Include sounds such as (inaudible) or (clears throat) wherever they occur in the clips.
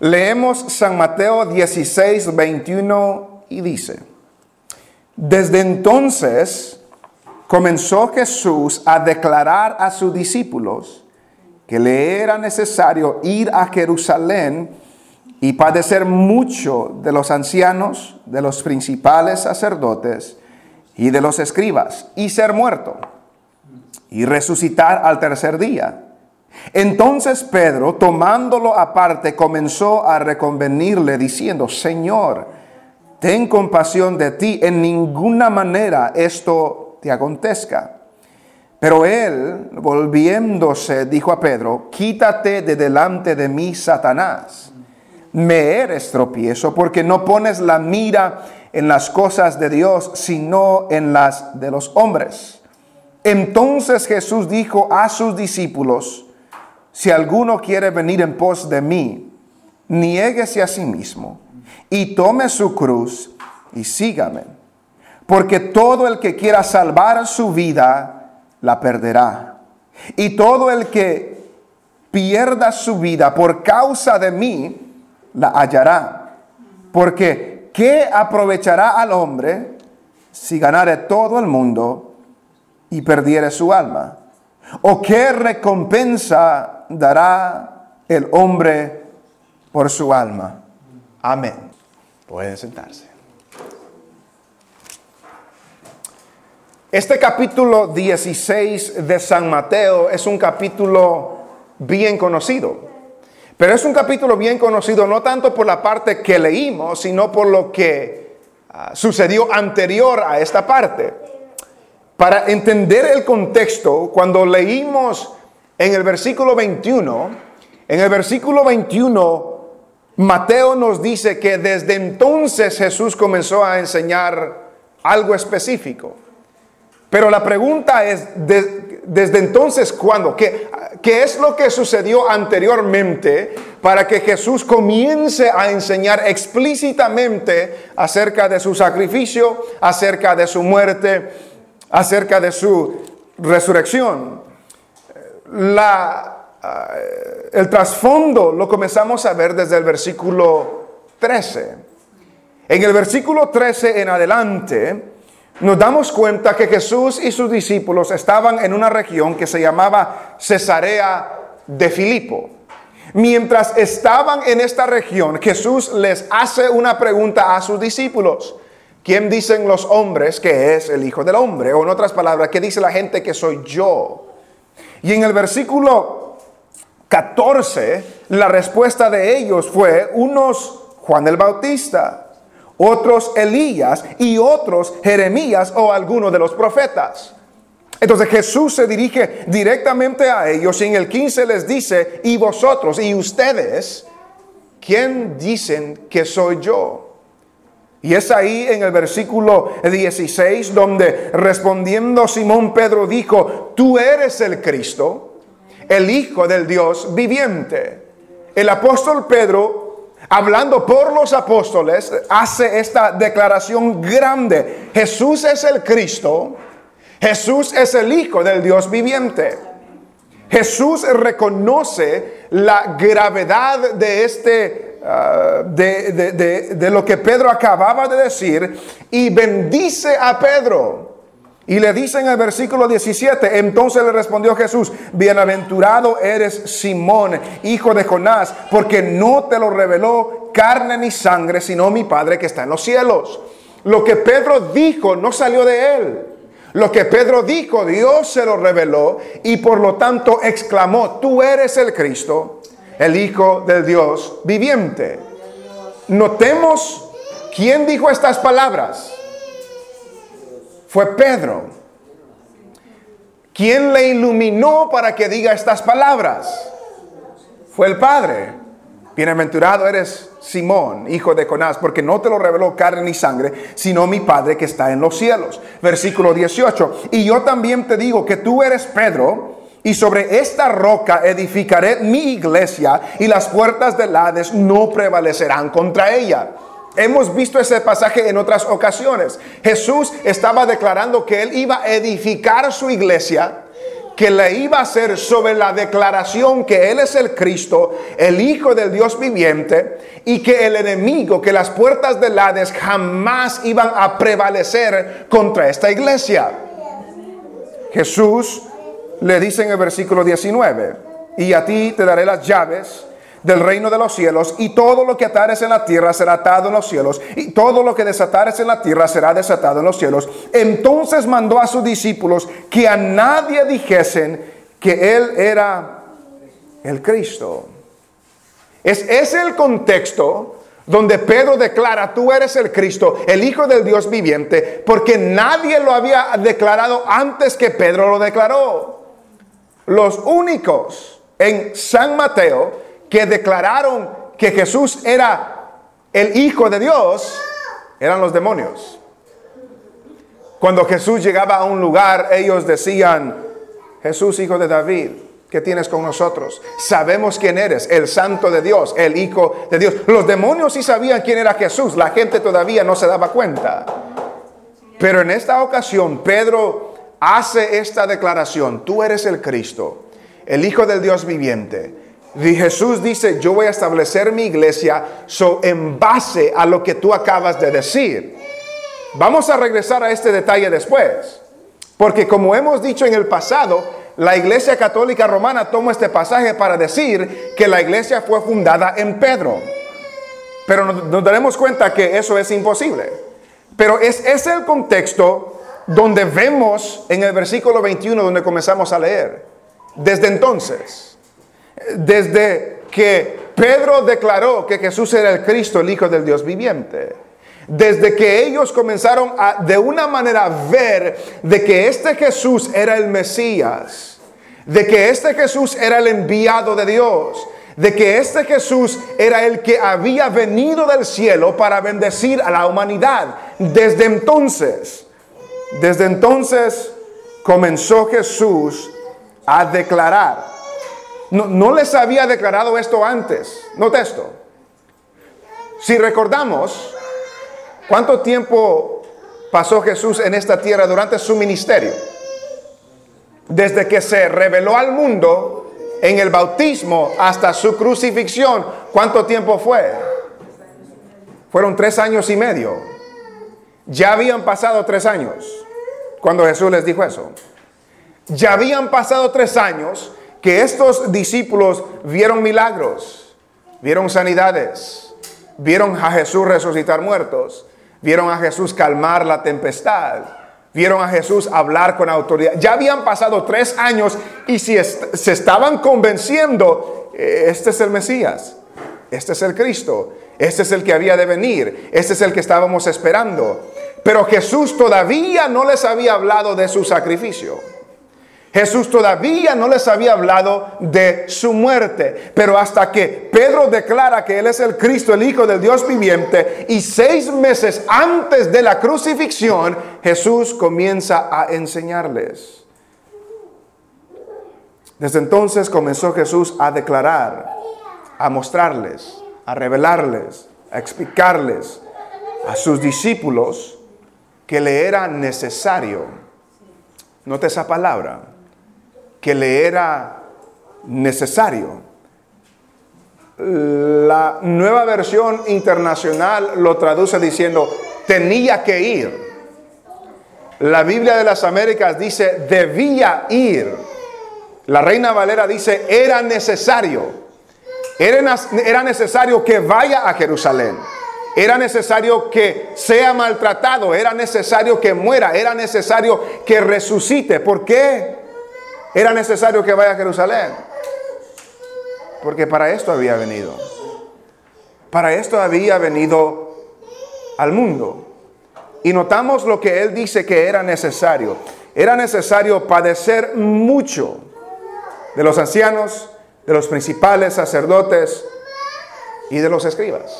Leemos San Mateo 16, 21 y dice, desde entonces comenzó Jesús a declarar a sus discípulos que le era necesario ir a Jerusalén y padecer mucho de los ancianos, de los principales sacerdotes y de los escribas, y ser muerto, y resucitar al tercer día. Entonces Pedro, tomándolo aparte, comenzó a reconvenirle diciendo, Señor, ten compasión de ti, en ninguna manera esto te acontezca. Pero él, volviéndose, dijo a Pedro, quítate de delante de mí, Satanás. Me eres tropiezo porque no pones la mira en las cosas de Dios, sino en las de los hombres. Entonces Jesús dijo a sus discípulos, si alguno quiere venir en pos de mí, niéguese a sí mismo y tome su cruz y sígame. Porque todo el que quiera salvar su vida, la perderá. Y todo el que pierda su vida por causa de mí, la hallará. Porque ¿qué aprovechará al hombre si ganare todo el mundo y perdiere su alma? ¿O qué recompensa dará el hombre por su alma? Amén. Pueden sentarse. Este capítulo 16 de San Mateo es un capítulo bien conocido. Pero es un capítulo bien conocido no tanto por la parte que leímos, sino por lo que ah, sucedió anterior a esta parte. Para entender el contexto, cuando leímos en el versículo 21, en el versículo 21, Mateo nos dice que desde entonces Jesús comenzó a enseñar algo específico. Pero la pregunta es, desde entonces, ¿cuándo? ¿Qué, ¿Qué es lo que sucedió anteriormente para que Jesús comience a enseñar explícitamente acerca de su sacrificio, acerca de su muerte? acerca de su resurrección. La, eh, el trasfondo lo comenzamos a ver desde el versículo 13. En el versículo 13 en adelante nos damos cuenta que Jesús y sus discípulos estaban en una región que se llamaba Cesarea de Filipo. Mientras estaban en esta región, Jesús les hace una pregunta a sus discípulos. ¿Quién dicen los hombres que es el Hijo del Hombre? O en otras palabras, ¿qué dice la gente que soy yo? Y en el versículo 14, la respuesta de ellos fue unos Juan el Bautista, otros Elías y otros Jeremías o alguno de los profetas. Entonces Jesús se dirige directamente a ellos y en el 15 les dice, y vosotros y ustedes, ¿quién dicen que soy yo? Y es ahí en el versículo 16 donde respondiendo Simón Pedro dijo, tú eres el Cristo, el Hijo del Dios viviente. El apóstol Pedro, hablando por los apóstoles, hace esta declaración grande. Jesús es el Cristo, Jesús es el Hijo del Dios viviente. Jesús reconoce la gravedad de este Ah, de, lo que Pedro acababa de decir y bendice a Pedro. Y le dice en el versículo 17, entonces le respondió Jesús, bienaventurado eres Simón, hijo de Jonás, porque no te lo reveló carne ni sangre, sino mi Padre que está en los cielos. Lo que Pedro dijo no salió de él. Lo que Pedro dijo, Dios se lo reveló y por lo tanto exclamó, tú eres el Cristo, el Hijo del Dios viviente. Notemos quién dijo estas palabras. Fue Pedro. ¿Quién le iluminó para que diga estas palabras? Fue el Padre. Bienaventurado eres Simón, hijo de Jonás, porque no te lo reveló carne ni sangre, sino mi Padre que está en los cielos. Versículo 18. Y yo también te digo que tú eres Pedro y sobre esta roca edificaré mi iglesia y las puertas del Hades no prevalecerán contra ella. Hemos visto ese pasaje en otras ocasiones. Jesús estaba declarando que él iba a edificar su iglesia, que le iba a hacer sobre la declaración que Él es el Cristo, el Hijo del Dios viviente, y que el enemigo, que las puertas del Hades jamás iban a prevalecer contra esta iglesia. Jesús le dice en el versículo 19, y a ti te daré las llaves del reino de los cielos, y todo lo que atares en la tierra será atado en los cielos, y todo lo que desatares en la tierra será desatado en los cielos. Entonces mandó a sus discípulos que a nadie dijesen que él era el Cristo. Es, es el contexto donde Pedro declara, tú eres el Cristo, el Hijo del Dios viviente, porque nadie lo había declarado antes que Pedro lo declaró. Los únicos en San Mateo que declararon que Jesús era el Hijo de Dios eran los demonios. Cuando Jesús llegaba a un lugar, ellos decían, Jesús, Hijo de David, ¿qué tienes con nosotros? Sabemos quién eres, el Santo de Dios, el Hijo de Dios. Los demonios sí sabían quién era Jesús, la gente todavía no se daba cuenta. Pero en esta ocasión, Pedro hace esta declaración, tú eres el Cristo, el Hijo del Dios viviente. Y Jesús dice, yo voy a establecer mi iglesia so, en base a lo que tú acabas de decir. Vamos a regresar a este detalle después. Porque como hemos dicho en el pasado, la iglesia católica romana toma este pasaje para decir que la iglesia fue fundada en Pedro. Pero nos, daremos cuenta que eso es imposible. Pero es, es el contexto donde vemos en el versículo 21 donde comenzamos a leer. Desde entonces desde que Pedro declaró que Jesús era el Cristo, el Hijo del Dios viviente. Desde que ellos comenzaron a de una manera ver de que este Jesús era el Mesías, de que este Jesús era el enviado de Dios, de que este Jesús era el que había venido del cielo para bendecir a la humanidad. Desde entonces, desde entonces comenzó Jesús a declarar no, les había declarado esto antes. Note esto. Si recordamos, ¿cuánto tiempo pasó Jesús en esta tierra durante su ministerio? Desde que se reveló al mundo en el bautismo hasta su crucifixión, ¿cuánto tiempo fue? Fueron tres años y medio. Ya habían pasado tres años cuando Jesús les dijo eso. Ya habían pasado tres años que estos discípulos vieron milagros, vieron sanidades, vieron a Jesús resucitar muertos, vieron a Jesús calmar la tempestad, vieron a Jesús hablar con autoridad. Ya habían pasado tres años y si se estaban convenciendo, eh, este es el Mesías, este es el Cristo, este es el que había de venir, este es el que estábamos esperando. Pero Jesús todavía no les había hablado de su sacrificio. Jesús todavía no les había hablado de su muerte, pero hasta que Pedro declara que Él es el Cristo, el Hijo del Dios viviente, y seis meses antes de la crucifixión, Jesús comienza a enseñarles. Desde entonces comenzó Jesús a declarar, a mostrarles, a revelarles, a explicarles a sus discípulos que le era necesario, note esa palabra, que le era necesario. La nueva versión internacional lo traduce diciendo, tenía que ir. La Biblia de las Américas dice, debía ir. La Reina Valera dice, era necesario. Era, necesario que vaya a Jerusalén. Era necesario que sea maltratado. Era necesario que muera. Era necesario que resucite. ¿Por qué? Era necesario que vaya a Jerusalén. Porque para esto había venido. Para esto había venido al mundo. Y notamos lo que él dice que era necesario. Era necesario padecer mucho de los ancianos, de los principales sacerdotes y de los escribas.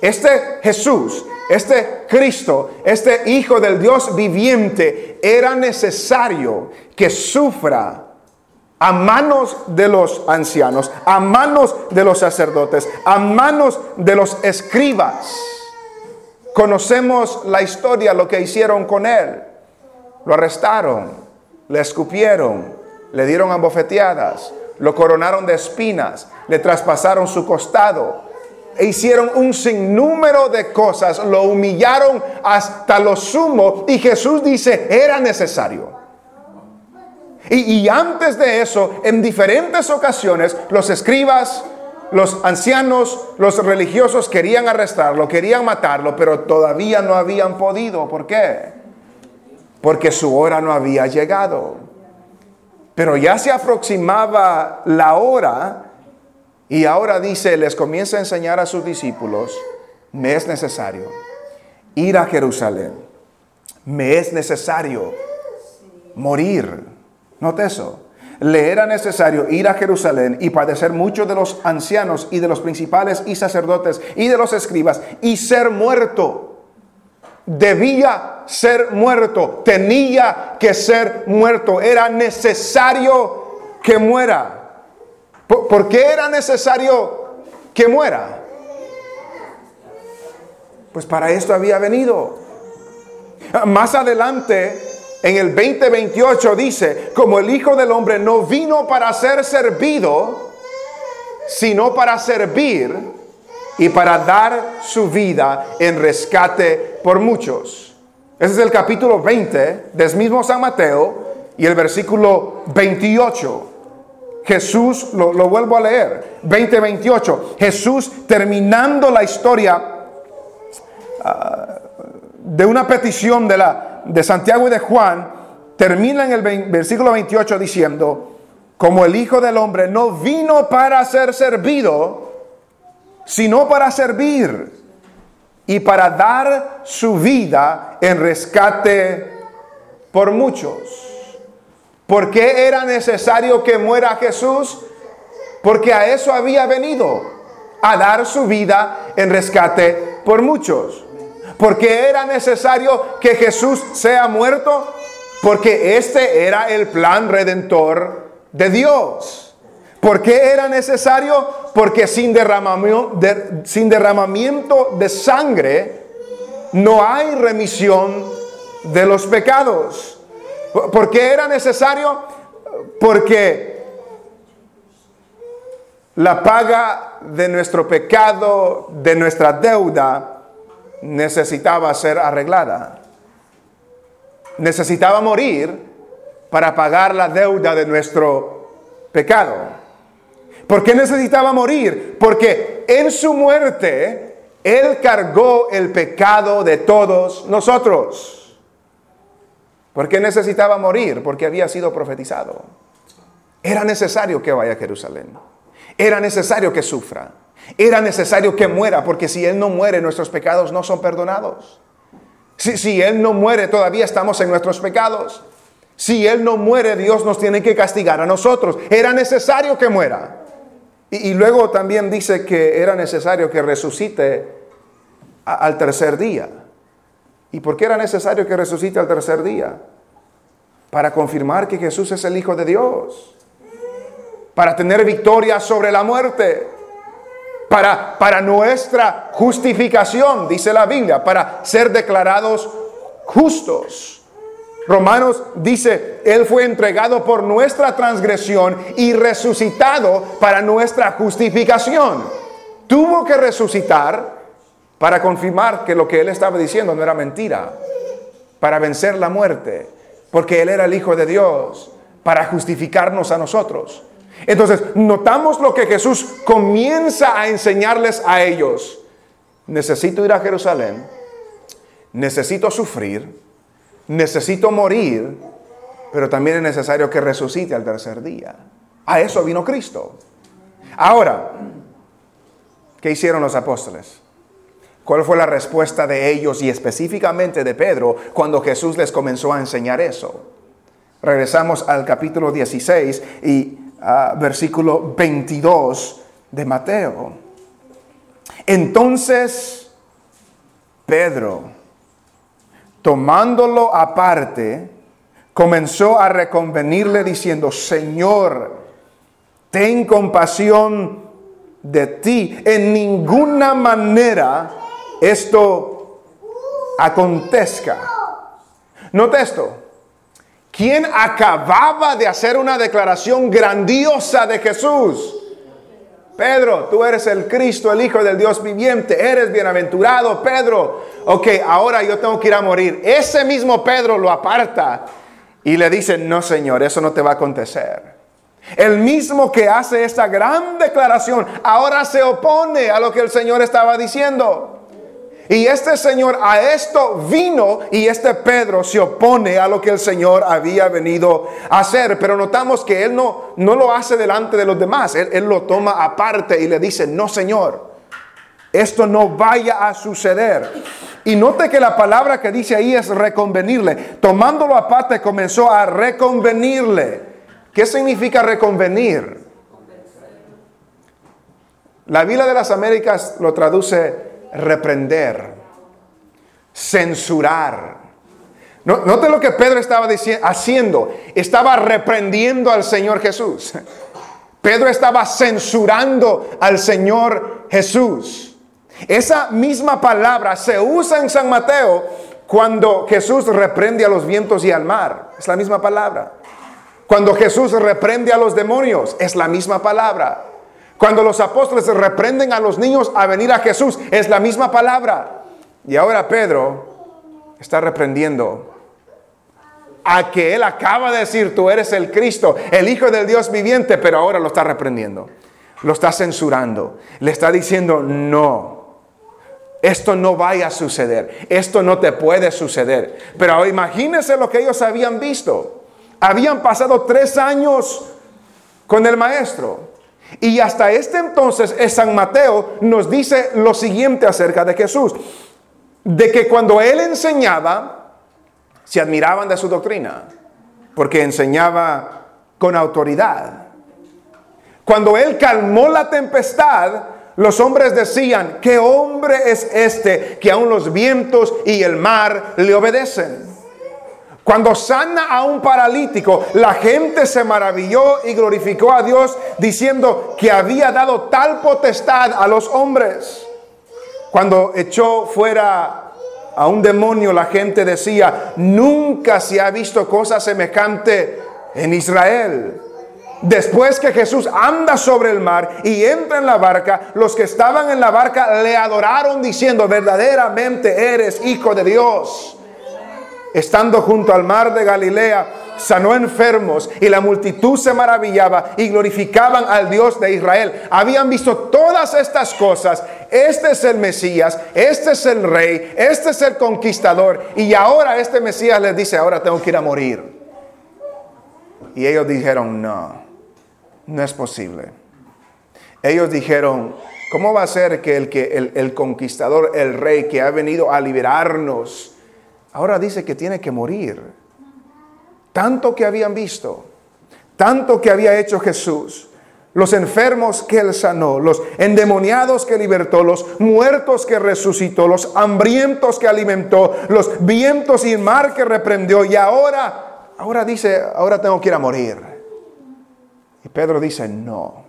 Este Jesús, este Cristo, este Hijo del Dios viviente, era necesario que sufra a manos de los ancianos, a manos de los sacerdotes, a manos de los escribas. Conocemos la historia, lo que hicieron con él. Lo arrestaron, le escupieron, le dieron abofeteadas, lo coronaron de espinas, le traspasaron su costado, e hicieron un sinnúmero de cosas, lo humillaron hasta lo sumo y Jesús dice, era necesario. Y, y, antes de eso, en diferentes ocasiones, los escribas, los ancianos, los religiosos querían arrestarlo, querían matarlo, pero todavía no habían podido. ¿Por qué? Porque su hora no había llegado. Pero ya se aproximaba la hora y ahora dice, les comienza a enseñar a sus discípulos, me es necesario ir a Jerusalén, me es necesario morir. Note eso. Le era necesario ir a Jerusalén y padecer muchos de los ancianos y de los principales y sacerdotes y de los escribas y ser muerto. Debía ser muerto, tenía que ser muerto, era necesario que muera. ¿Por, qué era necesario que muera? Pues para esto había venido. Más adelante, en el 2028 dice, como el Hijo del Hombre no vino para ser servido, sino para servir y para dar su vida en rescate por muchos. Ese es el capítulo 20 del mismo San Mateo y el versículo 28. Jesús, lo, vuelvo a leer, 2028, Jesús terminando la historia ah, de una petición de, la, de Santiago y de Juan, termina en el versículo 28 diciendo, como el Hijo del Hombre no vino para ser servido, sino para servir y para dar su vida en rescate por muchos. ¿Por qué era necesario que muera Jesús? Porque a eso había venido, a dar su vida en rescate por muchos. ¿Por qué era necesario que Jesús sea muerto? Porque este era el plan redentor de Dios. ¿Por qué era necesario? Porque sin derramamiento de, sin derramamiento de sangre no hay remisión de los pecados. ¿Por qué era necesario? Porque la paga de nuestro pecado, de nuestra deuda, necesitaba ser arreglada. Necesitaba morir para pagar la deuda de nuestro pecado. ¿Por qué necesitaba morir? Porque en su muerte Él cargó el pecado de todos nosotros. ¿Por qué necesitaba morir? Porque había sido profetizado. Era necesario que vaya a Jerusalén. Era necesario que sufra. Era necesario que muera, porque si Él no muere, nuestros pecados no son perdonados. Si, si Él no muere, todavía estamos en nuestros pecados. Si Él no muere, Dios nos tiene que castigar a nosotros. Era necesario que muera. Y, luego también dice que era necesario que resucite al tercer día. ¿Y por qué era necesario que resucite al tercer día? Para confirmar que Jesús es el Hijo de Dios. Para tener victoria sobre la muerte. Para, para nuestra justificación, dice la Biblia, para ser declarados justos. Romanos dice, Él fue entregado por nuestra transgresión y resucitado para nuestra justificación. Tuvo que resucitar para confirmar que lo que él estaba diciendo no era mentira, para vencer la muerte, porque él era el Hijo de Dios, para justificarnos a nosotros. Entonces, notamos lo que Jesús comienza a enseñarles a ellos. Necesito ir a Jerusalén, necesito sufrir, necesito morir, pero también es necesario que resucite al tercer día. A eso vino Cristo. Ahora, ¿qué hicieron los apóstoles? ¿Cuál fue la respuesta de ellos y específicamente de Pedro cuando Jesús les comenzó a enseñar eso? Regresamos al capítulo 16 y ah, versículo 22 de Mateo. Entonces, Pedro, tomándolo aparte, comenzó a reconvenirle diciendo, Señor, ten compasión de ti. En ninguna manera esto acontezca. Note esto. ¿Quién acababa de hacer una declaración grandiosa de Jesús? Pedro, tú eres el Cristo, el Hijo del Dios viviente, eres bienaventurado, Pedro. Ok, ahora yo tengo que ir a morir. Ese mismo Pedro lo aparta y le dice, no Señor, eso no te va a acontecer. El mismo que hace esta gran declaración, ahora se opone a lo que el Señor estaba diciendo. Y este Señor a esto vino y este Pedro se opone a lo que el Señor había venido a hacer. Pero notamos que él no, no lo hace delante de los demás. Él, él lo toma aparte y le dice, no Señor, esto no vaya a suceder. Y note que la palabra que dice ahí es reconvenirle. Tomándolo aparte comenzó a reconvenirle. ¿Qué significa reconvenir? La Biblia de las Américas lo traduce reprender, censurar. Note lo que Pedro estaba haciendo. Estaba reprendiendo al Señor Jesús. Pedro estaba censurando al Señor Jesús. Esa misma palabra se usa en San Mateo cuando Jesús reprende a los vientos y al mar. Es la misma palabra. Cuando Jesús reprende a los demonios, es la misma palabra. Cuando los apóstoles reprenden a los niños a venir a Jesús, es la misma palabra. Y ahora Pedro está reprendiendo a que él acaba de decir, tú eres el Cristo, el Hijo del Dios viviente, pero ahora lo está reprendiendo, lo está censurando, le está diciendo, no. Esto no vaya a suceder, esto no te puede suceder. Pero imagínense lo que ellos habían visto. Habían pasado tres años con el maestro. Y hasta este entonces, en San Mateo nos dice lo siguiente acerca de Jesús, de que cuando él enseñaba, se admiraban de su doctrina, porque enseñaba con autoridad. Cuando él calmó la tempestad, los hombres decían, ¿qué hombre es este que aun los vientos y el mar le obedecen? Cuando sana a un paralítico, la gente se maravilló y glorificó a Dios diciendo que había dado tal potestad a los hombres. Cuando echó fuera a un demonio, la gente decía, nunca se ha visto cosa semejante en Israel. Después que Jesús anda sobre el mar y entra en la barca, los que estaban en la barca le adoraron diciendo, verdaderamente eres hijo de Dios estando junto al mar de Galilea, sanó enfermos y la multitud se maravillaba y glorificaban al Dios de Israel. Habían visto todas estas cosas. Este es el Mesías, este es el rey, este es el conquistador. Y ahora este Mesías les dice, ahora tengo que ir a morir. Y ellos dijeron, no, no es posible. Ellos dijeron, ¿cómo va a ser que el, que el, el conquistador, el rey que ha venido a liberarnos, ahora dice que tiene que morir. Tanto que habían visto, tanto que había hecho Jesús, los enfermos que él sanó, los endemoniados que libertó, los muertos que resucitó, los hambrientos que alimentó, los vientos y mar que reprendió. Y ahora, ahora dice, ahora tengo que ir a morir. Y Pedro dice, no,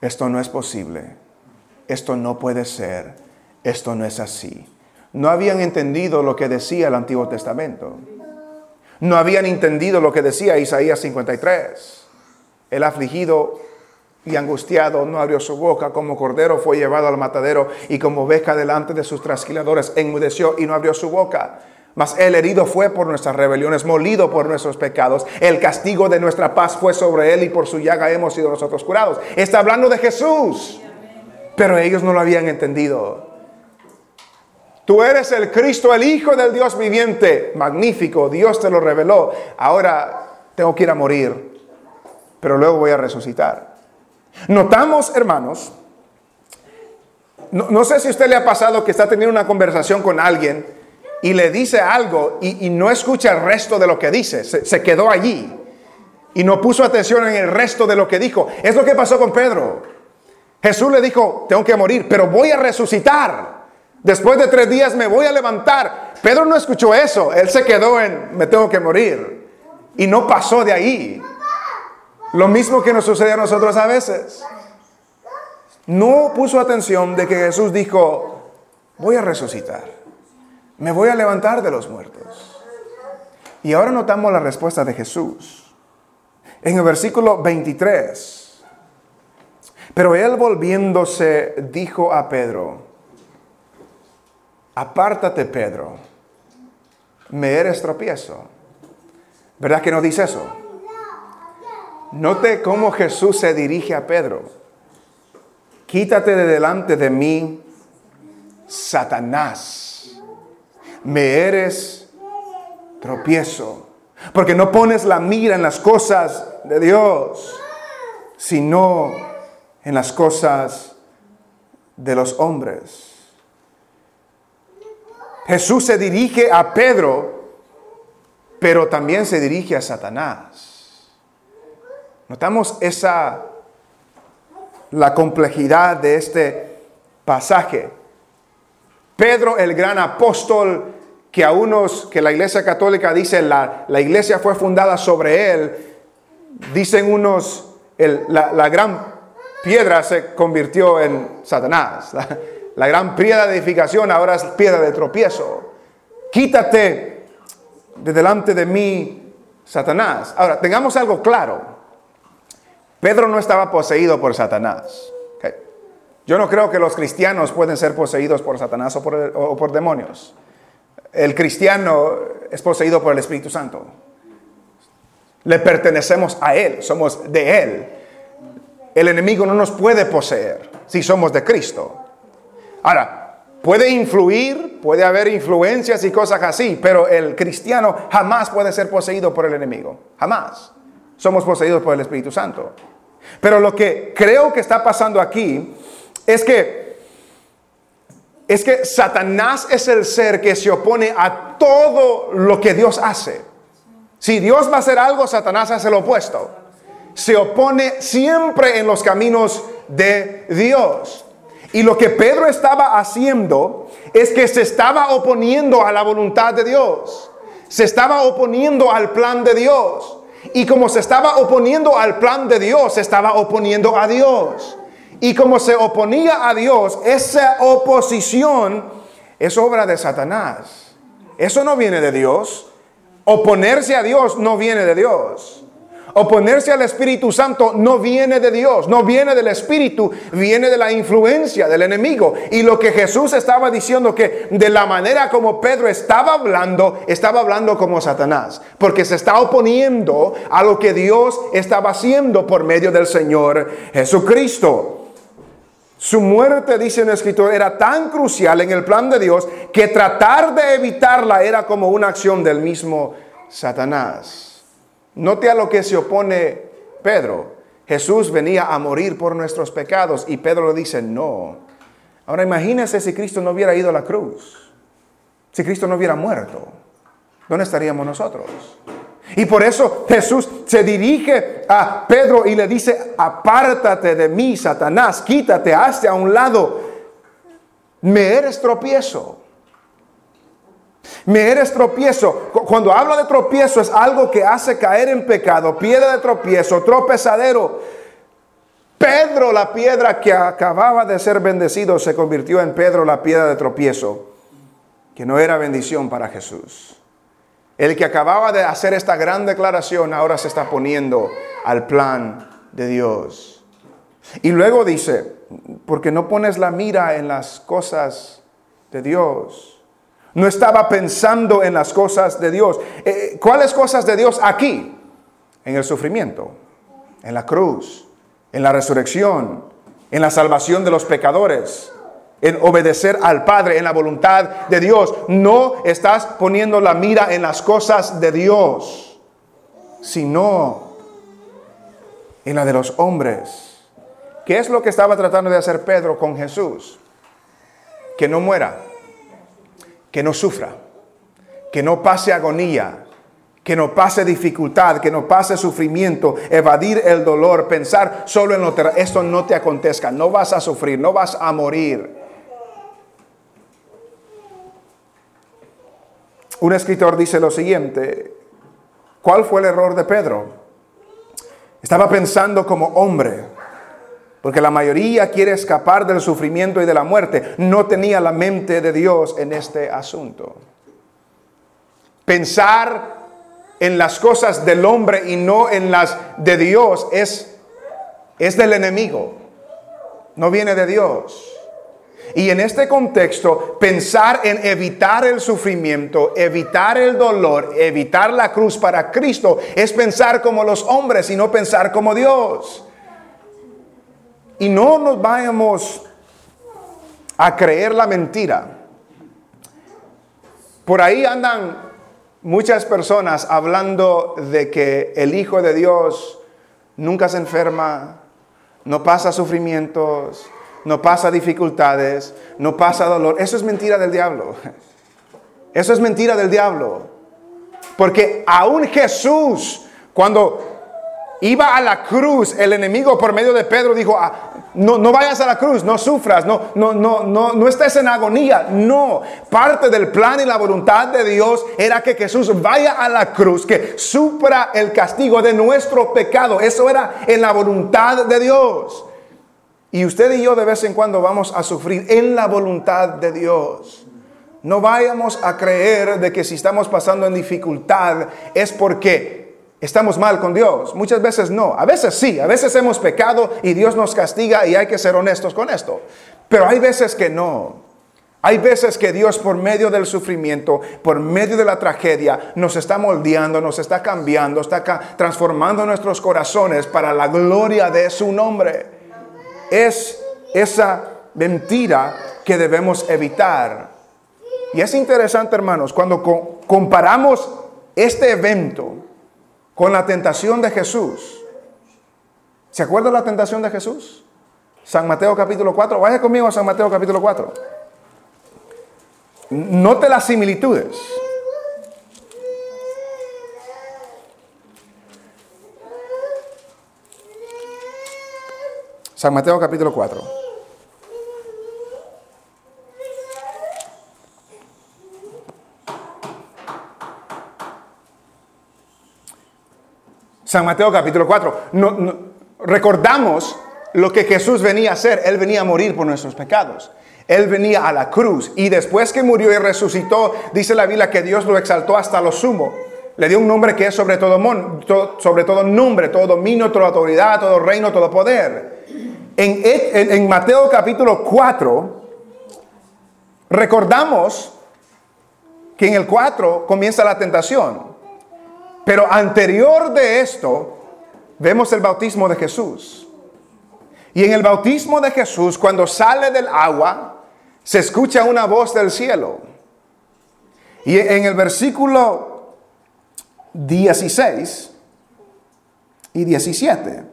esto no es posible, esto no puede ser, esto no es así no habían entendido lo que decía el Antiguo Testamento. No habían entendido lo que decía Isaías 53. El afligido y angustiado no abrió su boca, como cordero fue llevado al matadero y como oveja delante de sus trasquiladores enmudeció y no abrió su boca. Mas el herido fue por nuestras rebeliones, molido por nuestros pecados. El castigo de nuestra paz fue sobre él y por su llaga hemos sido nosotros curados. Está hablando de Jesús. Pero ellos no lo habían entendido. Tú eres el Cristo, el Hijo del Dios viviente. Magnífico, Dios te lo reveló. Ahora tengo que ir a morir, pero luego voy a resucitar. Notamos, hermanos, no, sé si a usted le ha pasado que está teniendo una conversación con alguien y le dice algo y, no escucha el resto de lo que dice, se, se quedó allí y no puso atención en el resto de lo que dijo. Es lo que pasó con Pedro. Jesús le dijo, tengo que morir, pero voy a resucitar. Después de tres días me voy a levantar. Pedro no escuchó eso. Él se quedó en, me tengo que morir. Y no pasó de ahí. Lo mismo que nos sucede a nosotros a veces. No puso atención de que Jesús dijo, voy a resucitar. Me voy a levantar de los muertos. Y ahora notamos la respuesta de Jesús. En el versículo 23. Pero él volviéndose dijo a Pedro, apártate Pedro, me eres tropiezo. ¿Verdad que no dice eso? Note cómo Jesús se dirige a Pedro. Quítate de delante de mí, Satanás. Me eres tropiezo. Porque no pones la mira en las cosas de Dios, sino en las cosas de los hombres. Jesús se dirige a Pedro, pero también se dirige a Satanás. Notamos esa la complejidad de este pasaje. Pedro, el gran apóstol, que a unos, que la iglesia católica dice, la, la iglesia fue fundada sobre él, dicen unos, la, gran piedra se convirtió en Satanás. La, gran piedra de edificación ahora es piedra de tropiezo. Quítate de delante de mí, Satanás. Ahora, tengamos algo claro. Pedro no estaba poseído por Satanás. Yo no creo que los cristianos pueden ser poseídos por Satanás o por, o por demonios el cristiano es poseído por el Espíritu Santo. Le pertenecemos a Él, somos de Él. El enemigo no nos puede poseer si somos de Cristo. Ahora, puede influir, puede haber influencias y cosas así, pero el cristiano jamás puede ser poseído por el enemigo. Jamás. Somos poseídos por el Espíritu Santo. Pero lo que creo que está pasando aquí es que es que Satanás es el ser que se opone a todo lo que Dios hace. Si Dios va a hacer algo, Satanás hace lo opuesto. Se opone siempre en los caminos de Dios. Y lo que Pedro estaba haciendo es que se estaba oponiendo a la voluntad de Dios. Se estaba oponiendo al plan de Dios. Y como se estaba oponiendo al plan de Dios, se estaba oponiendo a Dios. Y como se oponía a Dios, esa oposición es obra de Satanás. Eso no viene de Dios. Oponerse a Dios no viene de Dios. Oponerse al Espíritu Santo no viene de Dios, no viene del Espíritu, viene de la influencia del enemigo. Y lo que Jesús estaba diciendo que de la manera como Pedro estaba hablando, estaba hablando como Satanás, porque se está oponiendo a lo que Dios estaba haciendo por medio del Señor Jesucristo. Su muerte, dice el escritor, era tan crucial en el plan de Dios que tratar de evitarla era como una acción del mismo Satanás. Note a lo que se opone Pedro. Jesús venía a morir por nuestros pecados y Pedro le dice, no. Ahora imagínense si Cristo no hubiera ido a la cruz, si Cristo no hubiera muerto, ¿dónde estaríamos nosotros? Y por eso Jesús se dirige a Pedro y le dice, apártate de mí, Satanás, quítate, hazte a un lado. Me eres tropiezo. Me eres tropiezo. Cuando habla de tropiezo es algo que hace caer en pecado, piedra de tropiezo, tropezadero. Pedro, la piedra que acababa de ser bendecido, se convirtió en Pedro, la piedra de tropiezo, que no era bendición para Jesús. El que acababa de hacer esta gran declaración ahora se está poniendo al plan de Dios. Y luego dice, porque no pones la mira en las cosas de Dios. No estaba pensando en las cosas de Dios. Eh, ¿Cuáles cosas de Dios aquí? En el sufrimiento, en la cruz, en la resurrección, en la salvación de los pecadores, en obedecer al Padre, en la voluntad de Dios. No estás poniendo la mira en las cosas de Dios, sino en la de los hombres. ¿Qué es lo que estaba tratando de hacer Pedro con Jesús? Que no muera, que no sufra, que no pase agonía, que no pase dificultad, que no pase sufrimiento, evadir el dolor, pensar solo en lo terrenal. Esto no te acontezca, no vas a sufrir, no vas a morir. Un escritor dice lo siguiente, ¿cuál fue el error de Pedro? Estaba pensando como hombre, porque la mayoría quiere escapar del sufrimiento y de la muerte. No tenía la mente de Dios en este asunto. Pensar en las cosas del hombre y no en las de Dios es, es del enemigo, no viene de Dios. Y en este contexto, pensar en evitar el sufrimiento, evitar el dolor, evitar la cruz para Cristo, es pensar como los hombres y no pensar como Dios. Y no nos vayamos a creer la mentira. Por ahí andan muchas personas hablando de que el Hijo de Dios nunca se enferma, no pasa sufrimientos, no pasa dificultades, no pasa dolor. Eso es mentira del diablo. Eso es mentira del diablo. Porque aún Jesús, cuando iba a la cruz, el enemigo por medio de Pedro dijo, ah, no, no vayas a la cruz, no sufras, no, no, no, no, no estés en agonía. No, parte del plan y la voluntad de Dios era que Jesús vaya a la cruz, que supra el castigo de nuestro pecado. Eso era en la voluntad de Dios. Y usted y yo de vez en cuando vamos a sufrir en la voluntad de Dios. No vayamos a creer de que si estamos pasando en dificultad es porque estamos mal con Dios. Muchas veces no. A veces sí. A veces hemos pecado y Dios nos castiga y hay que ser honestos con esto. Pero hay veces que no. Hay veces que Dios por medio del sufrimiento, por medio de la tragedia, nos está moldeando, nos está cambiando, está transformando nuestros corazones para la gloria de su nombre es esa mentira que debemos evitar. Y es interesante, hermanos, cuando comparamos este evento con la tentación de Jesús. ¿Se acuerda la tentación de Jesús? San Mateo capítulo 4. Vaya conmigo a San Mateo capítulo 4. Note las similitudes. San Mateo capítulo 4. San Mateo capítulo 4. No, recordamos lo que Jesús venía a hacer. Él venía a morir por nuestros pecados. Él venía a la cruz y después que murió y resucitó, dice la Biblia que Dios lo exaltó hasta lo sumo. Le dio un nombre que es sobre todo, sobre todo nombre, todo dominio, toda autoridad, todo reino, todo poder. En, Mateo capítulo 4, recordamos que en el 4 comienza la tentación. Pero anterior de esto, vemos el bautismo de Jesús. Y en el bautismo de Jesús, cuando sale del agua, se escucha una voz del cielo. Y en el versículo 16 y 17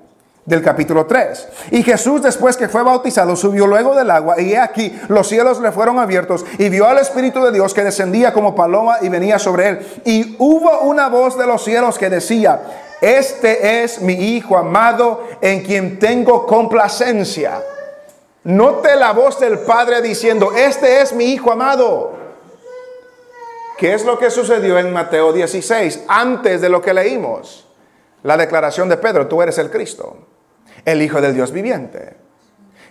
del capítulo 3. Y Jesús después que fue bautizado subió luego del agua y aquí los cielos le fueron abiertos y vio al Espíritu de Dios que descendía como paloma y venía sobre él. Y hubo una voz de los cielos que decía, este es mi Hijo amado en quien tengo complacencia. Note la voz del Padre diciendo, este es mi Hijo amado. ¿Qué es lo que sucedió en Mateo 16 antes de lo que leímos? La declaración de Pedro, tú eres el Cristo el Hijo del Dios viviente.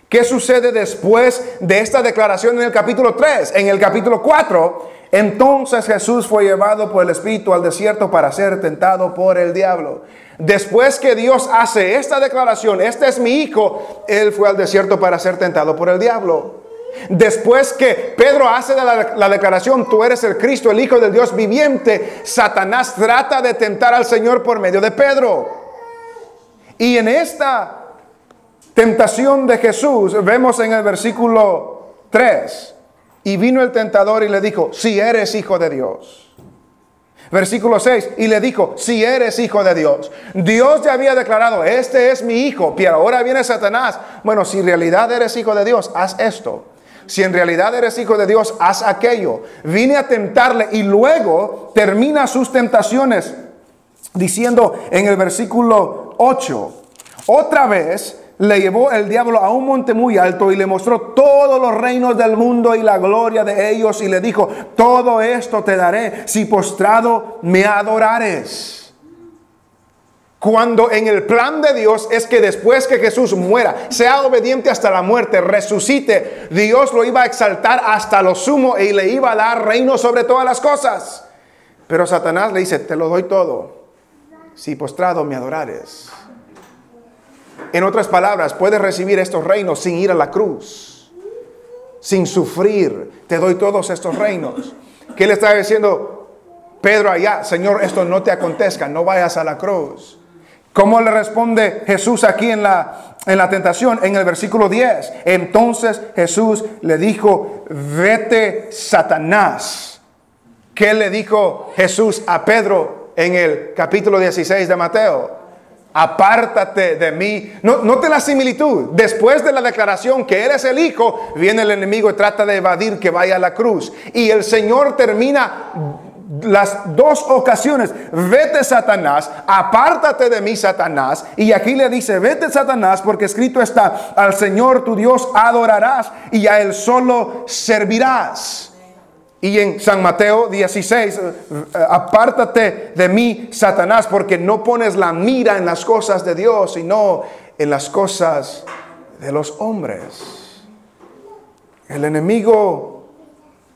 ¿Qué sucede después de esta declaración en el capítulo 3? En el capítulo 4, entonces Jesús fue llevado por el Espíritu al desierto para ser tentado por el diablo. Después que Dios hace esta declaración, este es mi hijo, él fue al desierto para ser tentado por el diablo. Después que Pedro hace la, la, declaración, tú eres el Cristo, el Hijo del Dios viviente, Satanás trata de tentar al Señor por medio de Pedro. Y en esta tentación de Jesús, vemos en el versículo 3, y vino el tentador y le dijo, si eres hijo de Dios. Versículo 6, y le dijo, si eres hijo de Dios. Dios ya había declarado, este es mi hijo, pero ahora viene Satanás. Bueno, si en realidad eres hijo de Dios, haz esto. Si en realidad eres hijo de Dios, haz aquello. Vine a tentarle y luego termina sus tentaciones diciendo en el versículo 8, otra vez le llevó el diablo a un monte muy alto y le mostró todos los reinos del mundo y la gloria de ellos y le dijo, todo esto te daré si postrado me adorares. Cuando en el plan de Dios es que después que Jesús muera, sea obediente hasta la muerte, resucite, Dios lo iba a exaltar hasta lo sumo y le iba a dar reino sobre todas las cosas. Pero Satanás le dice, te lo doy todo, si postrado me adorares. En otras palabras, puedes recibir estos reinos sin ir a la cruz, sin sufrir. Te doy todos estos reinos. ¿Qué le está diciendo Pedro allá? Señor, esto no te acontezca, no vayas a la cruz. ¿Cómo le responde Jesús aquí en la, en la tentación? En el versículo 10. Entonces Jesús le dijo, vete Satanás. ¿Qué le dijo Jesús a Pedro en el capítulo 16 de Mateo? Apártate de mí. No, note la similitud. Después de la declaración que Él es el Hijo, viene el enemigo y trata de evadir que vaya a la cruz. Y el Señor termina las dos ocasiones, vete Satanás, apártate de mí Satanás. Y aquí le dice, vete Satanás, porque escrito está, al Señor tu Dios adorarás y a Él solo servirás. Y en San Mateo 16, eh, apártate de mí, Satanás, porque no pones la mira en las cosas de Dios, sino en las cosas de los hombres. El enemigo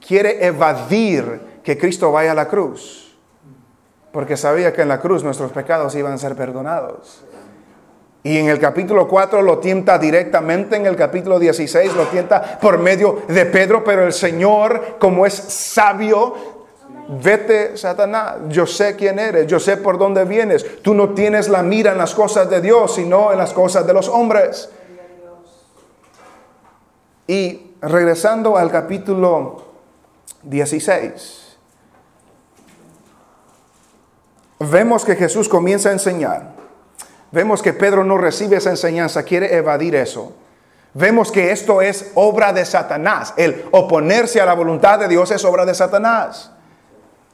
quiere evadir que Cristo vaya a la cruz, porque sabía que en la cruz nuestros pecados iban a ser perdonados. Y en el capítulo 4 lo tienta directamente, en el capítulo 16 lo tienta por medio de Pedro, pero el Señor, como es sabio, vete Satanás, yo sé quién eres, yo sé por dónde vienes, tú no tienes la mira en las cosas de Dios, sino en las cosas de los hombres. Y regresando al capítulo 16. vemos que Jesús comienza a enseñar. Vemos que Pedro no recibe esa enseñanza, quiere evadir eso. Vemos que esto es obra de Satanás. El oponerse a la voluntad de Dios es obra de Satanás.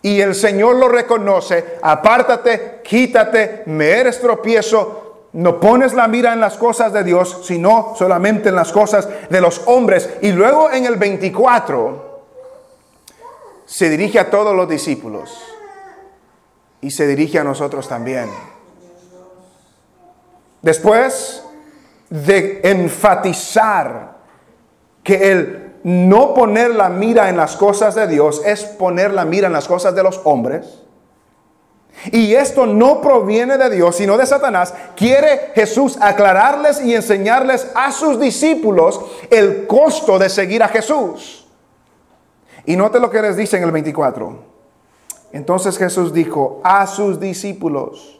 Y el Señor lo reconoce, apártate, quítate, me eres tropiezo, no pones la mira en las cosas de Dios, sino solamente en las cosas de los hombres. Y luego en el 24 se dirige a todos los discípulos y se dirige a nosotros también. Después de enfatizar que el no poner la mira en las cosas de Dios es poner la mira en las cosas de los hombres, y esto no proviene de Dios, sino de Satanás, quiere Jesús aclararles y enseñarles a sus discípulos el costo de seguir a Jesús. Y note lo que les dice en el 24. Entonces Jesús dijo a sus discípulos,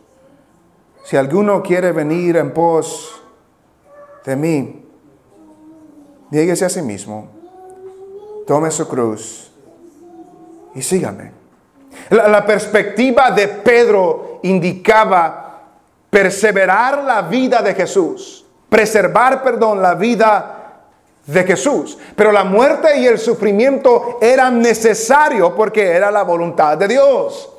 si alguno quiere venir en pos de mí, nieguese a sí mismo, tome su cruz y sígame. La, la perspectiva de Pedro indicaba perseverar la vida de Jesús, preservar, perdón, la vida de Jesús. Pero la muerte y el sufrimiento eran necesarios porque era la voluntad de Dios.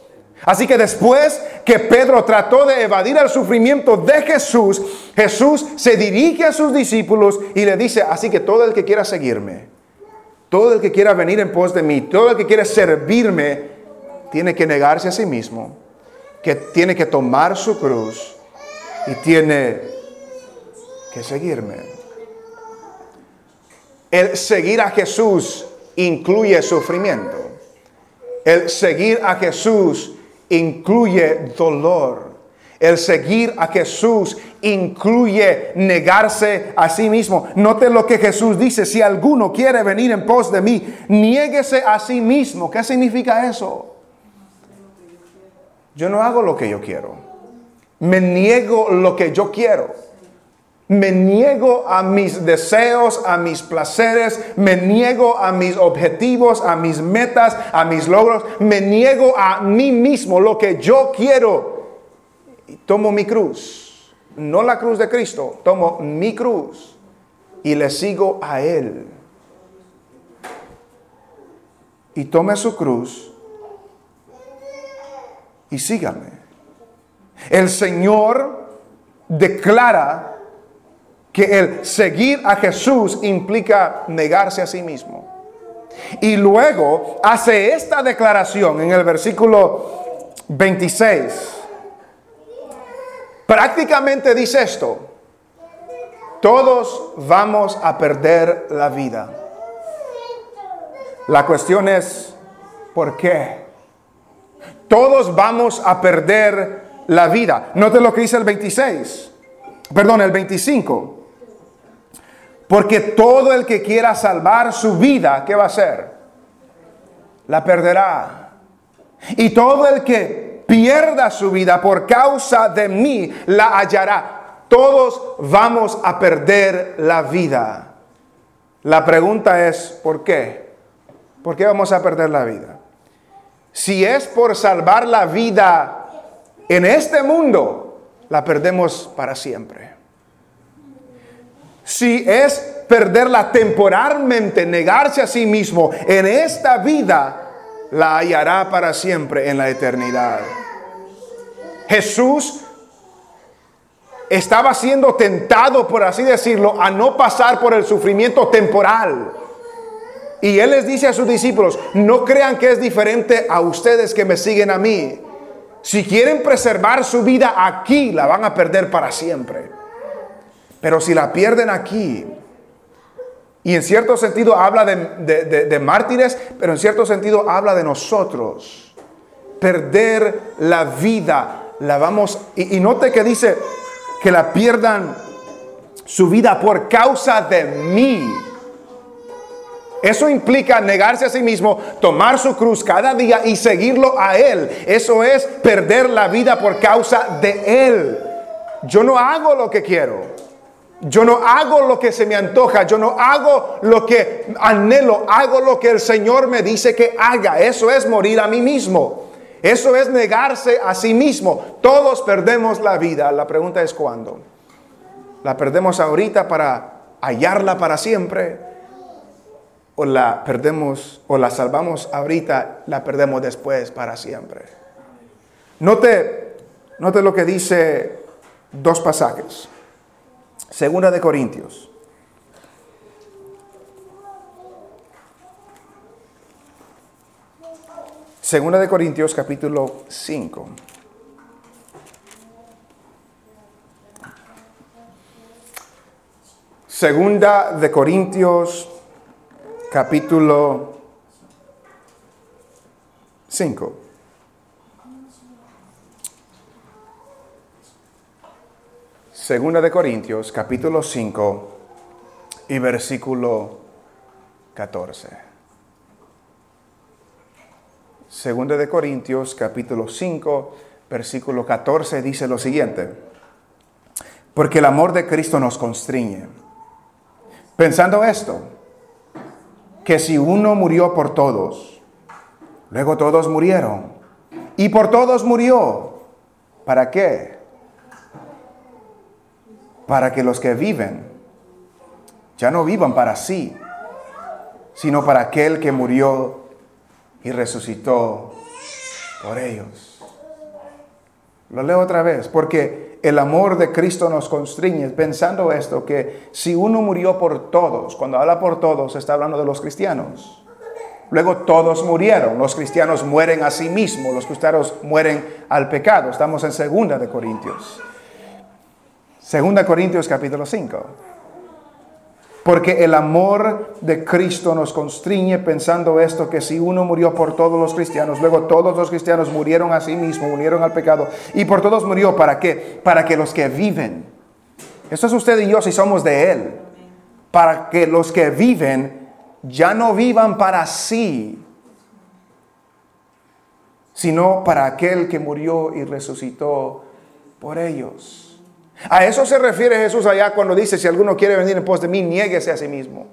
Así que después que Pedro trató de evadir el sufrimiento de Jesús, Jesús se dirige a sus discípulos y le dice, así que todo el que quiera seguirme, todo el que quiera venir en pos de mí, todo el que quiera servirme, tiene que negarse a sí mismo, que tiene que tomar su cruz y tiene que seguirme. El seguir a Jesús incluye sufrimiento. El seguir a Jesús incluye dolor. El seguir a Jesús incluye negarse a sí mismo. Note lo que Jesús dice, si alguno quiere venir en pos de mí, niéguese a sí mismo. ¿Qué significa eso? Yo no hago lo que yo quiero. Me niego lo que yo quiero me niego a mis deseos, a mis placeres, me niego a mis objetivos, a mis metas, a mis logros, me niego a mí mismo, lo que yo quiero. Y tomo mi cruz, no la cruz de Cristo, tomo mi cruz y le sigo a Él. Y tome su cruz y sígame. El Señor declara que el seguir a Jesús implica negarse a sí mismo. Y luego hace esta declaración en el versículo 26. Prácticamente dice esto, todos vamos a perder la vida. La cuestión es, ¿por qué? Todos vamos a perder la vida. Note lo que dice el 26. Perdón, el 25. Porque todo el que quiera salvar su vida, ¿qué va a hacer? La perderá. Y todo el que pierda su vida por causa de mí, la hallará. Todos vamos a perder la vida. La pregunta es, ¿por qué? ¿Por qué vamos a perder la vida? Si es por salvar la vida en este mundo, la perdemos para siempre. Si es perderla temporalmente, negarse a sí mismo en esta vida, la hallará para siempre en la eternidad. Jesús estaba siendo tentado, por así decirlo, a no pasar por el sufrimiento temporal. Y él les dice a sus discípulos, no crean que es diferente a ustedes que me siguen a mí. Si quieren preservar su vida aquí, la van a perder para siempre. Pero si la pierden aquí, y en cierto sentido habla de, mártires, pero en cierto sentido habla de nosotros. Perder la vida, la vamos, y, y note que dice, que la pierdan su vida por causa de mí. Eso implica negarse a sí mismo, tomar su cruz cada día y seguirlo a Él. Eso es perder la vida por causa de Él. Yo no hago lo que quiero. Yo no hago lo que se me antoja. Yo no hago lo que anhelo. Hago lo que el Señor me dice que haga. Eso es morir a mí mismo. Eso es negarse a sí mismo. Todos perdemos la vida. La pregunta es cuándo. ¿La perdemos ahorita para hallarla para siempre? ¿O la perdemos o la salvamos ahorita, la perdemos después para siempre? Note, note lo que dice dos pasajes. Segunda de Corintios Segunda de Corintios capítulo 5. Segunda de Corintios capítulo 5. Segunda de Corintios capítulo 5 y versículo 14. Segunda de Corintios capítulo 5, versículo 14 dice lo siguiente. Porque el amor de Cristo nos constriñe. Pensando esto, que si uno murió por todos, luego todos murieron. Y por todos murió. ¿Para qué? Para que los que viven ya no vivan para sí, sino para aquel que murió y resucitó por ellos. Lo leo otra vez, porque el amor de Cristo nos constriñe, pensando esto, que si uno murió por todos, cuando habla por todos, está hablando de los cristianos. Luego todos murieron, los cristianos mueren a sí mismos, los cristianos mueren al pecado. Estamos en segunda de Corintios. Segunda Corintios capítulo 5. Porque el amor de Cristo nos constriñe pensando esto, que si uno murió por todos los cristianos, luego todos los cristianos murieron a sí mismos, murieron al pecado, y por todos murió, ¿para qué? Para que los que viven, esto es usted y yo si somos de Él, para que los que viven ya no vivan para sí, sino para aquel que murió y resucitó por ellos. A eso se refiere Jesús allá cuando dice, si alguno quiere venir en pos de mí, niéguese a sí mismo.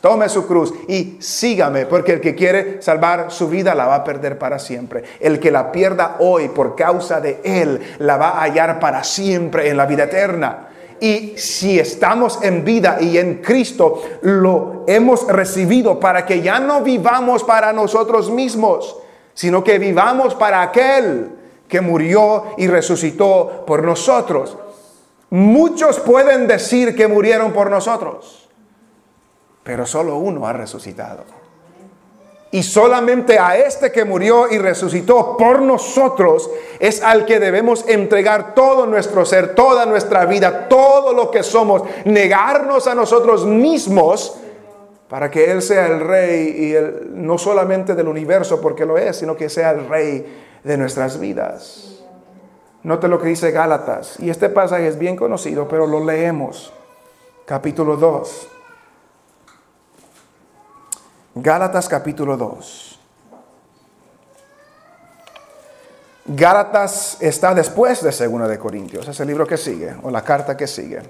Tome su cruz y sígame, porque el que quiere salvar su vida la va a perder para siempre. El que la pierda hoy por causa de Él, la va a hallar para siempre en la vida eterna. Y si estamos en vida y en Cristo, lo hemos recibido para que ya no vivamos para nosotros mismos, sino que vivamos para aquel que murió y resucitó por nosotros. Muchos pueden decir que murieron por nosotros, pero solo uno ha resucitado. Y solamente a este que murió y resucitó por nosotros es al que debemos entregar todo nuestro ser, toda nuestra vida, todo lo que somos, negarnos a nosotros mismos para que Él sea el rey y no solamente del universo porque lo es, sino que sea el rey de nuestras vidas. Note lo que dice Gálatas. Y este pasaje es bien conocido, pero lo leemos. Capítulo 2. Gálatas capítulo 2. Gálatas está después de Segunda de Corintios, es el libro que sigue, o la carta que sigue.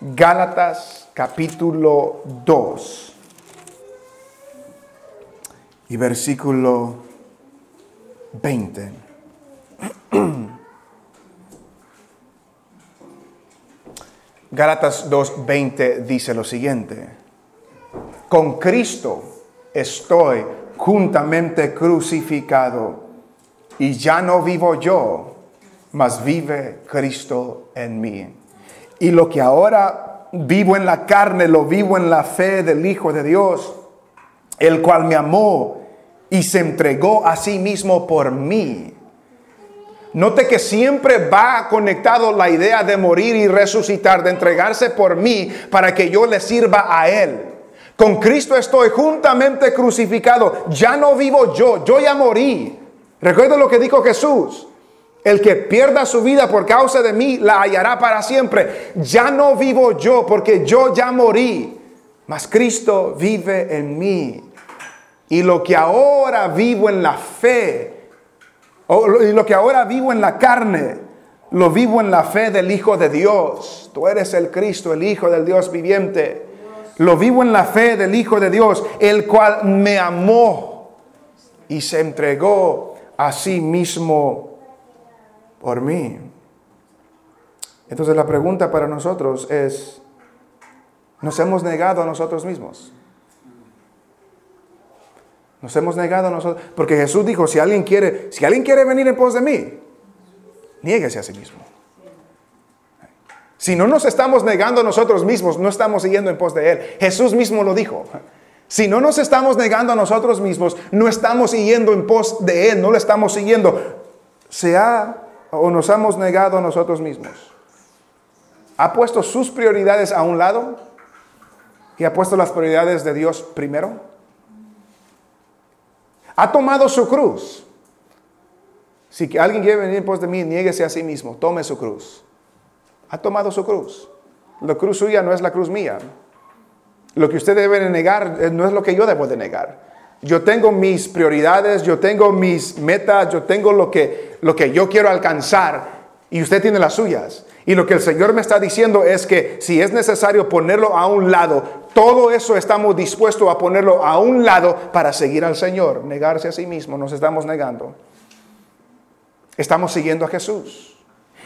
Gálatas capítulo 2 y versículo 20. (clears throat) Gálatas 2:20 dice lo siguiente: Con Cristo estoy juntamente crucificado y ya no vivo yo, mas vive Cristo en mí. Y lo que ahora vivo en la carne, lo vivo en la fe del Hijo de Dios, el cual me amó y se entregó a sí mismo por mí. Note que siempre va conectado la idea de morir y resucitar, de entregarse por mí para que yo le sirva a Él. Con Cristo estoy juntamente crucificado. Ya no vivo yo, yo ya morí. Recuerda lo que dijo Jesús. El que pierda su vida por causa de mí la hallará para siempre. Ya no vivo yo porque yo ya morí, mas Cristo vive en mí. Y lo que ahora vivo en la fe, y lo que ahora vivo en la carne, lo vivo en la fe del Hijo de Dios. Tú eres el Cristo, el Hijo del Dios viviente. Lo vivo en la fe del Hijo de Dios, el cual me amó y se entregó a sí mismo por mí. Entonces la pregunta para nosotros es, ¿nos hemos negado a nosotros mismos? Nos hemos negado a nosotros, porque Jesús dijo, si alguien quiere, si alguien quiere venir en pos de mí, niéguese a sí mismo. Si no nos estamos negando a nosotros mismos, no estamos siguiendo en pos de Él. Jesús mismo lo dijo. Si no nos estamos negando a nosotros mismos, no estamos siguiendo en pos de Él, no le estamos siguiendo. Se ha o nos hemos negado a nosotros mismos. Ha puesto sus prioridades a un lado y ha puesto las prioridades de Dios primero. Ha tomado su cruz. Si alguien quiere venir en pos de mí, niéguese a sí mismo, tome su cruz. Ha tomado su cruz. La cruz suya no es la cruz mía. Lo que usted debe negar eh, no es lo que yo debo de negar. Yo tengo mis prioridades, yo tengo mis metas, yo tengo lo que, lo que yo quiero alcanzar y usted tiene las suyas. Y lo que el Señor me está diciendo es que si es necesario ponerlo a un lado, todo eso estamos dispuestos a ponerlo a un lado para seguir al Señor. Negarse a sí mismo, nos estamos negando. Estamos siguiendo a Jesús.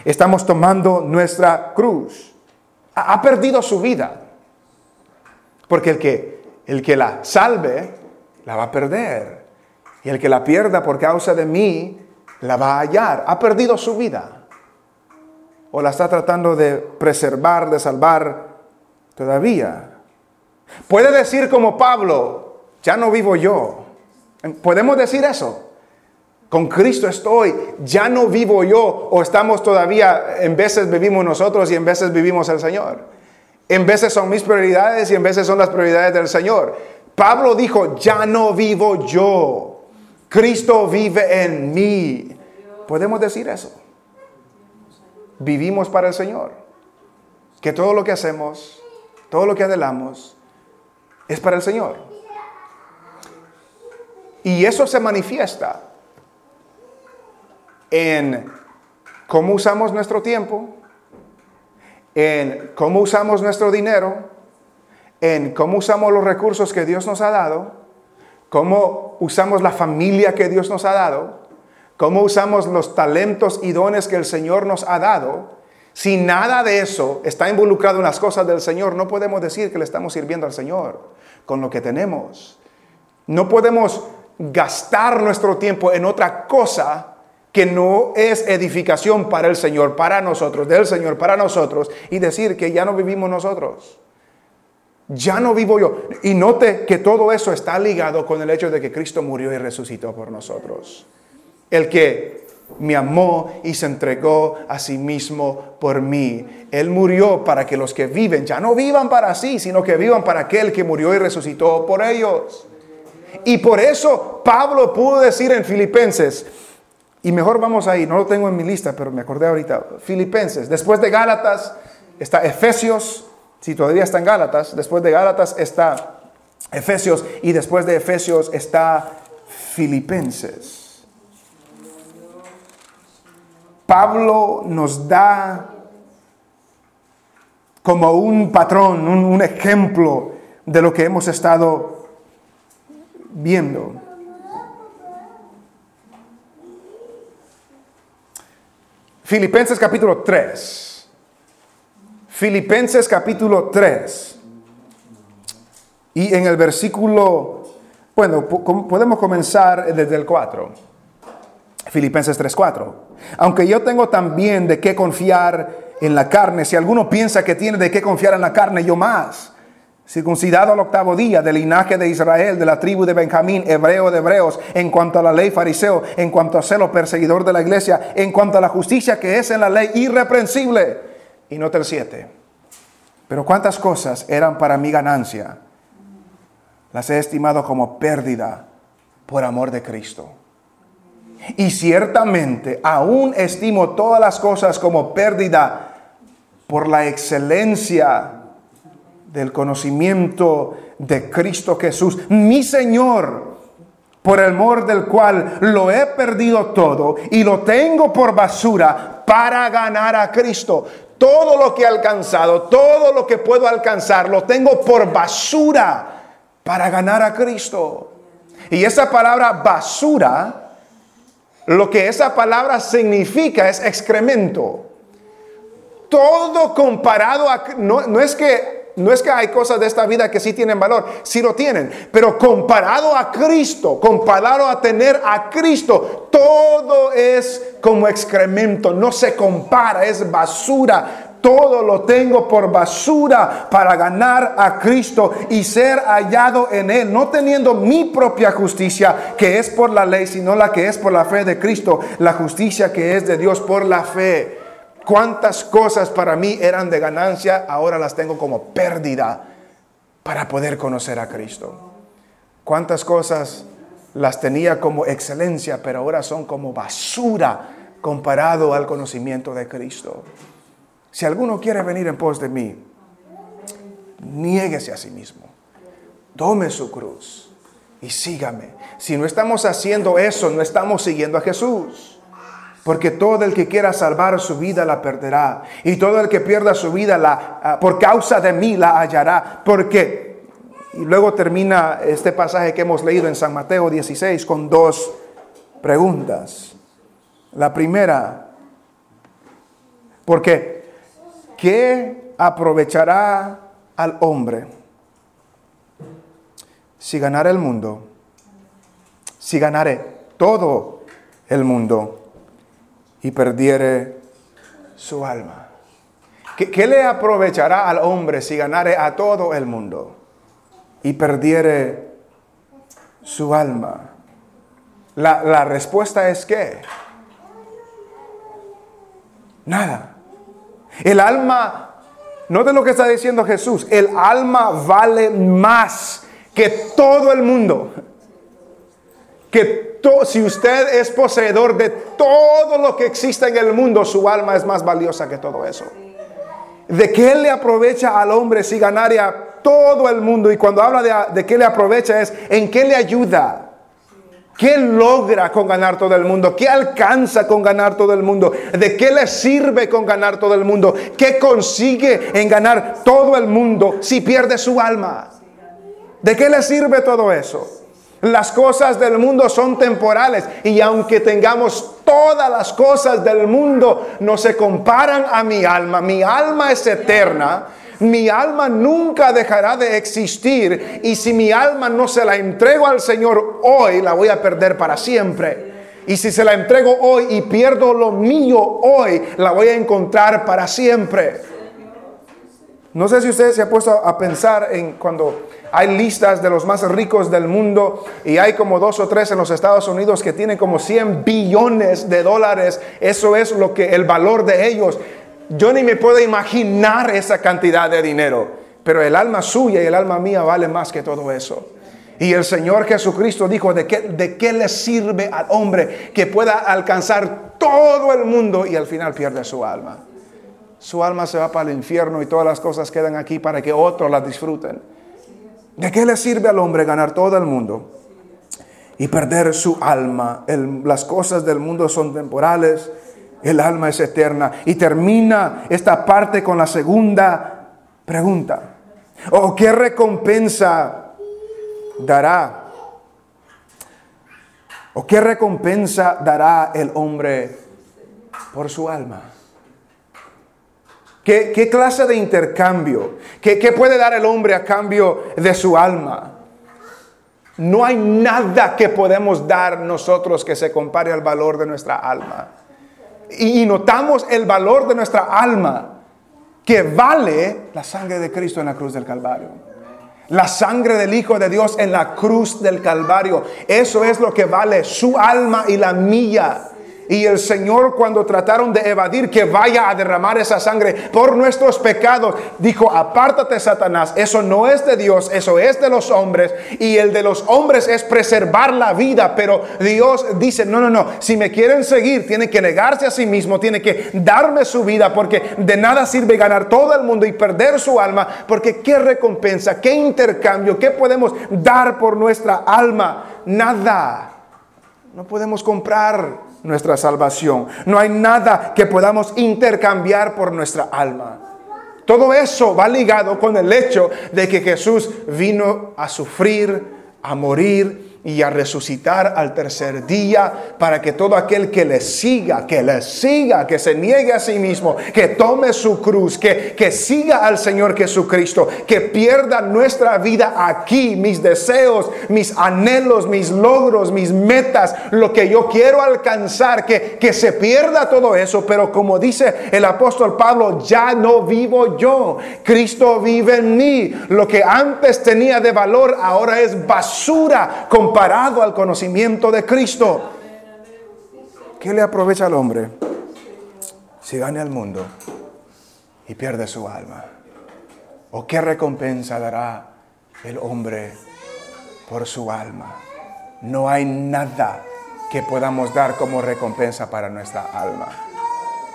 Estamos tomando nuestra cruz. Ha perdido su vida. Porque el que, el que la salve, la va a perder. Y el que la pierda por causa de mí, la va a hallar. Ha perdido su vida. O la está tratando de preservar, de salvar todavía. Puede decir como Pablo, ya no vivo yo. ¿Podemos decir eso? Con Cristo estoy, ya no vivo yo. O estamos todavía, en veces vivimos nosotros y en veces vivimos el Señor. En veces son mis prioridades y en veces son las prioridades del Señor. Pablo dijo, ya no vivo yo, Cristo vive en mí. ¿Podemos decir eso? Vivimos para el Señor. Que todo lo que hacemos, todo lo que anhelamos, es para el Señor. Y eso se manifiesta en cómo usamos nuestro tiempo, en cómo usamos nuestro dinero, en cómo usamos los recursos que Dios nos ha dado, cómo usamos la familia que Dios nos ha dado, cómo usamos los talentos y dones que el Señor nos ha dado. Si nada de eso está involucrado en las cosas del Señor, no podemos decir que le estamos sirviendo al Señor con lo que tenemos. No podemos gastar nuestro tiempo en otra cosa que no es edificación para el Señor, para nosotros, del Señor, para nosotros, y decir que ya no vivimos nosotros. Ya no vivo yo. Y note que todo eso está ligado con el hecho de que Cristo murió y resucitó por nosotros. El que me amó y se entregó a sí mismo por mí. Él murió para que los que viven ya no vivan para sí, sino que vivan para aquel que murió y resucitó por ellos. Y por eso Pablo pudo decir en Filipenses, Y mejor vamos ahí, no lo tengo en mi lista, pero me acordé ahorita. Filipenses, después de Gálatas está Efesios, si todavía está en Gálatas, después de Gálatas está Efesios y después de Efesios está Filipenses. Pablo nos da como un patrón, un, ejemplo de lo que hemos estado viendo. Filipenses capítulo 3. Filipenses capítulo 3. Y en el versículo, bueno, podemos comenzar desde el 4. Filipenses 3, 4. Aunque yo tengo también de qué confiar en la carne. Si alguno piensa que tiene de qué confiar en la carne, yo más. Circuncidado al octavo día del linaje de Israel, de la tribu de Benjamín, hebreo de hebreos, en cuanto a la ley fariseo, en cuanto a celo perseguidor de la iglesia, en cuanto a la justicia que es en la ley irreprensible. Y nota el 7. Pero cuántas cosas eran para mi ganancia, las he estimado como pérdida por amor de Cristo. Y ciertamente aún estimo todas las cosas como pérdida por la excelencia del conocimiento de Cristo Jesús, mi Señor, por el amor del cual lo he perdido todo y lo tengo por basura para ganar a Cristo. Todo lo que he alcanzado, todo lo que puedo alcanzar, lo tengo por basura para ganar a Cristo. Y esa palabra basura, lo que esa palabra significa es excremento todo comparado a... No, es que no es que hay cosas de esta vida que sí tienen valor, sí lo tienen, pero comparado a Cristo, comparado a tener a Cristo, todo es como excremento, no se compara, es basura. Todo lo tengo por basura para ganar a Cristo y ser hallado en Él, no teniendo mi propia justicia que es por la ley, sino la que es por la fe de Cristo, la justicia que es de Dios por la fe cuántas cosas para mí eran de ganancia, ahora las tengo como pérdida para poder conocer a Cristo. Cuántas cosas las tenía como excelencia, pero ahora son como basura comparado al conocimiento de Cristo. Si alguno quiere venir en pos de mí, niéguese a sí mismo, tome su cruz y sígame. Si no estamos haciendo eso, no estamos siguiendo a Jesús. Porque todo el que quiera salvar su vida la perderá. Y todo el que pierda su vida la, ah, por causa de mí la hallará. Porque, y luego termina este pasaje que hemos leído en San Mateo 16 con dos preguntas. La primera, porque ¿qué aprovechará al hombre si ganara el mundo? Si ganare todo el mundo y perdiere su alma. ¿Qué, le aprovechará al hombre si ganare a todo el mundo y perdiere su alma? La, la respuesta es que nada. El alma, no de lo que está diciendo Jesús, el alma vale más que todo el mundo. Que si usted es poseedor de todo lo que existe en el mundo, su alma es más valiosa que todo eso. ¿De qué le aprovecha al hombre si ganaría todo el mundo? Y cuando habla de, de qué le aprovecha es en qué le ayuda. ¿Qué logra con ganar todo el mundo? ¿Qué alcanza con ganar todo el mundo? ¿De qué le sirve con ganar todo el mundo? ¿Qué consigue en ganar todo el mundo si pierde su alma? ¿De qué le sirve todo eso? Las cosas del mundo son temporales y aunque tengamos todas las cosas del mundo, no se comparan a mi alma. Mi alma es eterna. Mi alma nunca dejará de existir y si mi alma no se la entrego al Señor hoy, la voy a perder para siempre. Y si se la entrego hoy y pierdo lo mío hoy, la voy a encontrar para siempre. No sé si usted se ha puesto a pensar en cuando hay listas de los más ricos del mundo y hay como dos o tres en los Estados Unidos que tienen como 100 billones de dólares. Eso es lo que el valor de ellos. Yo ni me puedo imaginar esa cantidad de dinero, pero el alma suya y el alma mía vale más que todo eso. Y el Señor Jesucristo dijo, ¿de qué, ¿de qué le sirve al hombre que pueda alcanzar todo el mundo y al final pierde su alma? Su alma se va para el infierno y todas las cosas quedan aquí para que otros las disfruten. ¿De qué le sirve al hombre ganar todo el mundo y perder su alma? las cosas del mundo son temporales, el alma es eterna. Y termina esta parte con la segunda pregunta. ¿O qué recompensa dará? ¿O qué recompensa dará el hombre por su alma? ¿Qué, clase de intercambio? ¿Qué, ¿Qué puede dar el hombre a cambio de su alma? No hay nada que podemos dar nosotros que se compare al valor de nuestra alma. Y notamos el valor de nuestra alma, que vale la sangre de Cristo en la cruz del Calvario. La sangre del Hijo de Dios en la cruz del Calvario. Eso es lo que vale su alma y la mía. Y el Señor cuando trataron de evadir que vaya a derramar esa sangre por nuestros pecados, dijo, apártate Satanás, eso no es de Dios, eso es de los hombres. Y el de los hombres es preservar la vida, pero Dios dice, no, no, no, si me quieren seguir, tiene que negarse a sí mismo, tiene que darme su vida, porque de nada sirve ganar todo el mundo y perder su alma, porque qué recompensa, qué intercambio, qué podemos dar por nuestra alma, nada. No podemos comprar nuestra salvación. No hay nada que podamos intercambiar por nuestra alma. Todo eso va ligado con el hecho de que Jesús vino a sufrir, a morir y a resucitar al tercer día para que todo aquel que le siga, que le siga, que se niegue a sí mismo, que tome su cruz, que, que siga al Señor Jesucristo, que pierda nuestra vida aquí, mis deseos, mis anhelos, mis logros, mis metas, lo que yo quiero alcanzar, que, que se pierda todo eso, pero como dice el apóstol Pablo, ya no vivo yo, Cristo vive en mí, lo que antes tenía de valor ahora es basura comparado comparado al conocimiento de Cristo. ¿Qué le aprovecha al hombre si gana el mundo y pierde su alma? ¿O qué recompensa dará el hombre por su alma? No hay nada que podamos dar como recompensa para nuestra alma.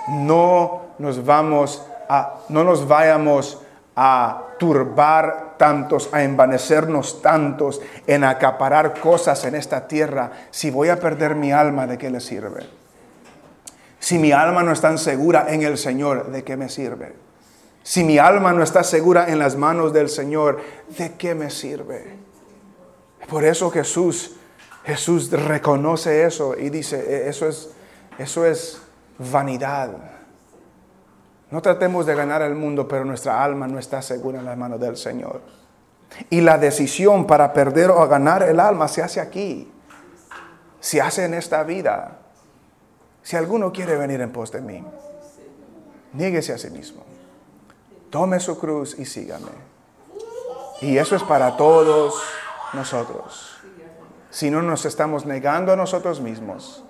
No nos vamos a, no nos vayamos a turbar tantos, a envanecernos tantos, en acaparar cosas en esta tierra, si voy a perder mi alma, ¿de qué le sirve? Si mi alma no está segura en el Señor, ¿de qué me sirve? Si mi alma no está segura en las manos del Señor, ¿de qué me sirve? Por eso Jesús, Jesús reconoce eso y dice, e-, eso es, eso es vanidad. No tratemos de ganar el mundo, pero nuestra alma no está segura en las manos del Señor. Y la decisión para perder o ganar el alma se hace aquí. Se hace en esta vida. Si alguno quiere venir en pos de mí, niéguese a sí mismo. Tome su cruz y sígame. Y eso es para todos nosotros. Si no nos estamos negando a nosotros mismos,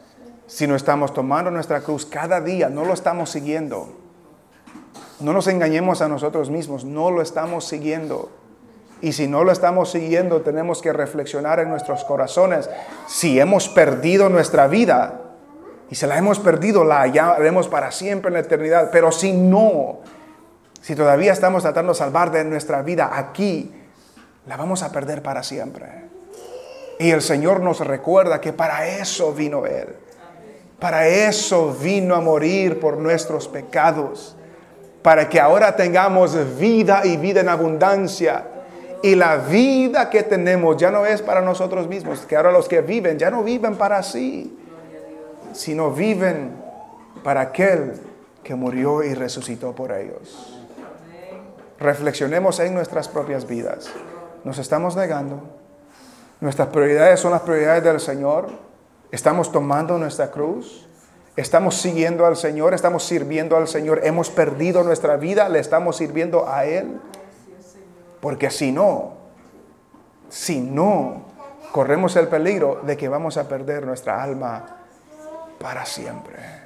si no estamos tomando nuestra cruz cada día, no lo estamos siguiendo no nos engañemos a nosotros mismos, no lo estamos siguiendo. Y si no lo estamos siguiendo, tenemos que reflexionar en nuestros corazones. Si hemos perdido nuestra vida y se la hemos perdido, la hallaremos para siempre en la eternidad. Pero si no, si todavía estamos tratando de salvar de nuestra vida aquí, la vamos a perder para siempre. Y el Señor nos recuerda que para eso vino Él. Para eso vino a morir por nuestros pecados para que ahora tengamos vida y vida en abundancia. Y la vida que tenemos ya no es para nosotros mismos, que ahora los que viven ya no viven para sí, sino viven para aquel que murió y resucitó por ellos. Reflexionemos en nuestras propias vidas. Nos estamos negando. Nuestras prioridades son las prioridades del Señor. Estamos tomando nuestra cruz. Estamos siguiendo al Señor, estamos sirviendo al Señor, hemos perdido nuestra vida, le estamos sirviendo a Él. Porque si no, si no, corremos el peligro de que vamos a perder nuestra alma para siempre.